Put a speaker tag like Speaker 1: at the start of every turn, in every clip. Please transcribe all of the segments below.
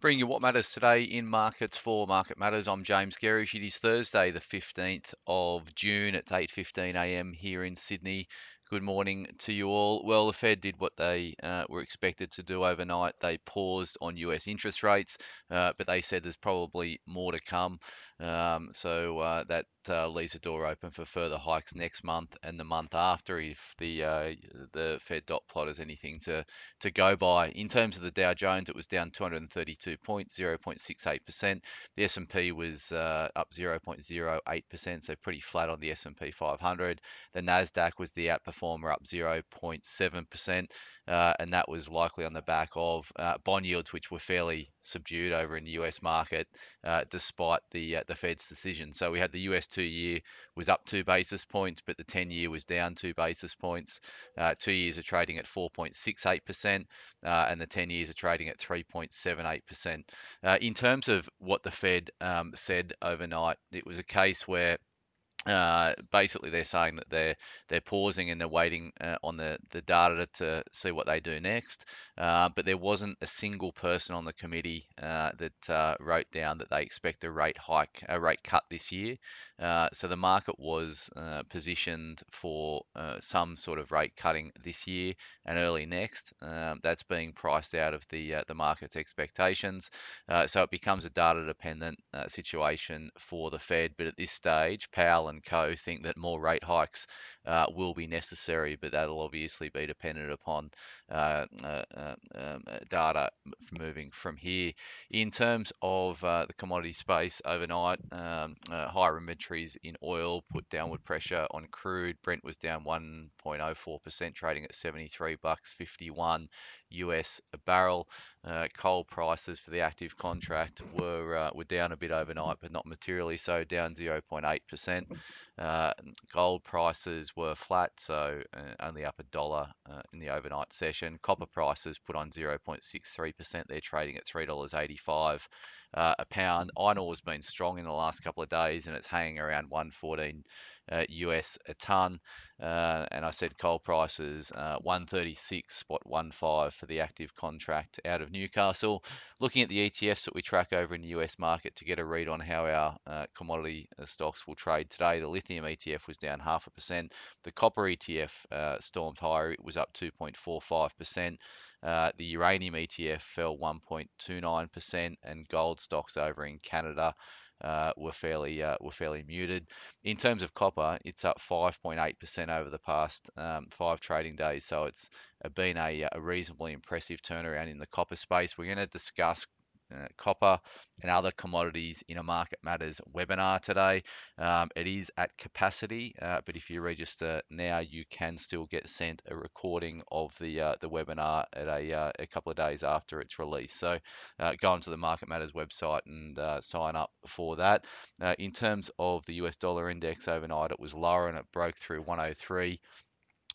Speaker 1: Bring you what matters today in markets for Market Matters. I'm James Gerrish. It is Thursday, the 15th of June. It's 8:15 a.m. here in Sydney. Good morning to you all. Well, the Fed did what they uh, were expected to do overnight. They paused on US interest rates, uh, but they said there's probably more to come. Um, so uh, that uh, leaves the door open for further hikes next month and the month after if the uh, the Fed dot plot is anything to to go by. In terms of the Dow Jones, it was down 232 points, 0.68%. The S&P was uh, up 0.08%, so pretty flat on the S&P 500. The Nasdaq was the outperformer, up 0.7%, uh, and that was likely on the back of uh, bond yields, which were fairly subdued over in the US market, uh, despite the uh, the Fed's decision. So we had the US two-year was up two basis points, but the 10-year was down two basis points. Uh, two years are trading at 4.68%, uh, and the 10 years are trading at 3.78%. Uh, in terms of what the Fed um, said overnight, it was a case where uh, basically, they're saying that they're they're pausing and they're waiting uh, on the, the data to see what they do next. Uh, but there wasn't a single person on the committee uh, that uh, wrote down that they expect a rate hike, a rate cut this year. Uh, so the market was positioned for some sort of rate cutting this year and early next. Um, that's being priced out of the the market's expectations. so it becomes a data dependent situation for the Fed. But at this stage, Powell and Co. think that more rate hikes uh, will be necessary, but that'll obviously be dependent upon uh, uh, uh um, uh, data moving from here. In terms of the commodity space overnight, um, higher inventories in oil put downward pressure on crude. Brent was down 1.04%, trading at 73 bucks 51 US a barrel. Coal prices for the active contract were were down a bit overnight, but not materially so, down 0.8%. Uh, gold prices were flat, so uh, only up a dollar uh, in the overnight session. Copper prices put on 0.63%. They're trading at $3.85 uh, a pound. Iron ore has been strong in the last couple of days, and it's hanging around 114 uh, US a ton. Uh, and I said coal prices uh, 136.15 for the active contract out of Newcastle. Looking at the ETFs that we track over in the US market to get a read on how our uh, commodity uh, stocks will trade today, the lithium ETF was down half a percent. The copper ETF uh, stormed higher; it was up 2.45 percent. Uh, the uranium ETF fell 1.29%, and gold stocks over in Canada uh, were fairly uh, were fairly muted. In terms of copper, it's up 5.8% over the past um, five trading days, so it's been a, a reasonably impressive turnaround in the copper space. We're going to discuss uh, copper and other commodities in a Market Matters webinar today. Um, it is at capacity, uh, but if you register now, you can still get sent a recording of the uh, the webinar at a, uh, a couple of days after its release. So uh, go onto the Market Matters website and uh, sign up for that. in terms of the US dollar index overnight, it was lower and it broke through 103.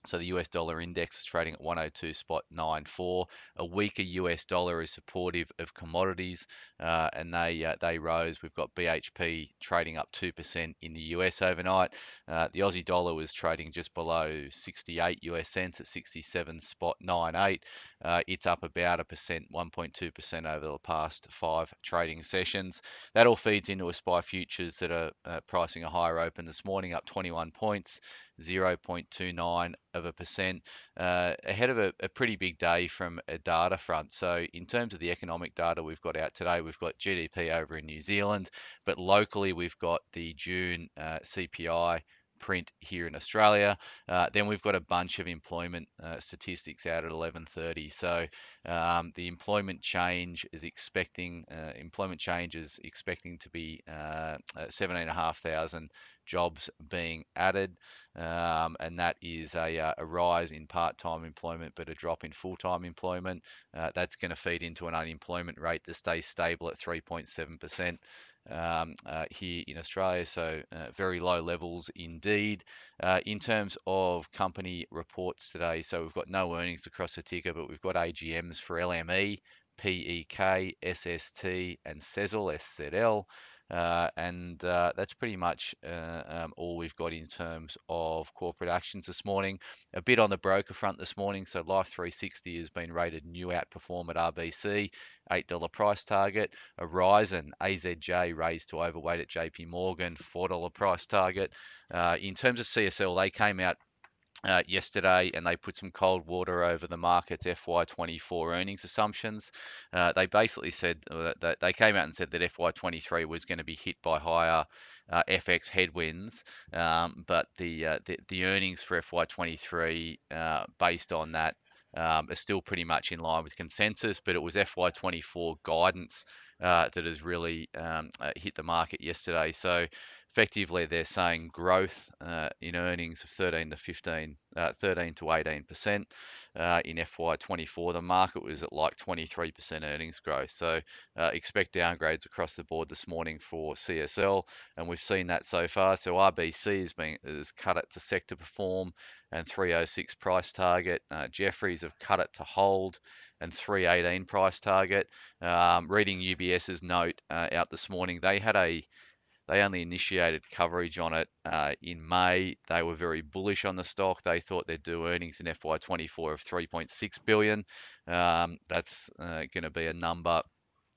Speaker 1: So the US dollar index is trading at 102.94. A weaker US dollar is supportive of commodities, uh, and they uh, they rose. We've got BHP trading up two percent in the US overnight. Uh, the Aussie dollar was trading just below 68 US cents at 67.98. Uh, it's up about a percent, 1.2 percent over the past five trading sessions. That all feeds into a SPI futures that are uh, pricing a higher open this morning, up 21 points. 0.29 of a percent, uh, ahead of a, a, pretty big day from a data front. So, in terms of the economic data we've got out today, we've got GDP over in New Zealand, but locally we've got the June uh, CPI print here in Australia. Uh, then we've got a bunch of employment uh, statistics out at 11:30. So um, the employment change is expecting uh, employment change is expecting to be uh, 17,500 jobs being added, um, and that is a, uh, a rise in part-time employment, but a drop in full-time employment. Uh, that's going to feed into an unemployment rate that stays stable at 3.7 percent um, uh, here in Australia, so uh, very low levels indeed. Uh, in terms of company reports today, so we've got no earnings across the ticker, but we've got AGMs for LME, PEK, SST, and Sezzle, SZL. Uh, and uh, that's pretty much uh, um, all we've got in terms of corporate actions this morning. A bit on the broker front this morning. So Life 360 has been rated new outperform at RBC, $8 price target. Aurizon, AZJ raised to overweight at JP Morgan, $4 price target. Uh, in terms of CSL, they came out uh, yesterday and they put some cold water over the market's FY24 earnings assumptions. Uh, they basically said uh, that they came out and said that FY23 was going to be hit by higher uh, FX headwinds, um, but the, uh, the, the earnings for FY23 uh, based on that um, are still pretty much in line with consensus. But it was FY24 guidance that has really um, hit the market yesterday. So effectively they're saying growth uh, in earnings of 13 to 15, uh, 13 to 18 percent uh, in FY24. The market was at like 23 percent earnings growth, so uh, expect downgrades across the board this morning for CSL, and we've seen that so far. So RBC has been has cut it to sector perform and 306 price target. Uh, Jefferies have cut it to hold and 318 price target. Um, reading UBS's note uh, out this morning, they had a they only initiated coverage on it uh, in May. They were very bullish on the stock. They thought they'd do earnings in FY24 of 3.6 billion. Um, that's uh, going to be a number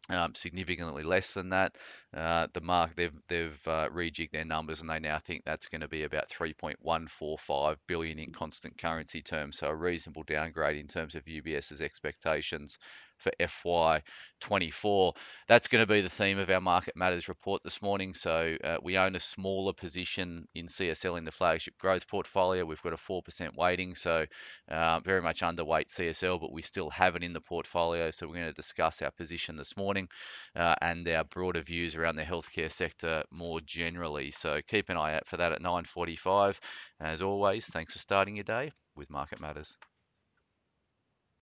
Speaker 1: um, significantly less than that. Uh, the mark they've they've uh, rejigged their numbers and they now think that's going to be about 3.145 billion in constant currency terms. So a reasonable downgrade in terms of UBS's expectations for FY24. That's going to be the theme of our Market Matters report this morning. So uh, we own a smaller position in CSL in the flagship growth portfolio. We've got a 4% weighting, so uh, very much underweight CSL, but we still have it in the portfolio. So we're going to discuss our position this morning uh, and our broader views around the healthcare sector more generally. So keep an eye out for that at 9:45. As always, thanks for starting your day with Market Matters.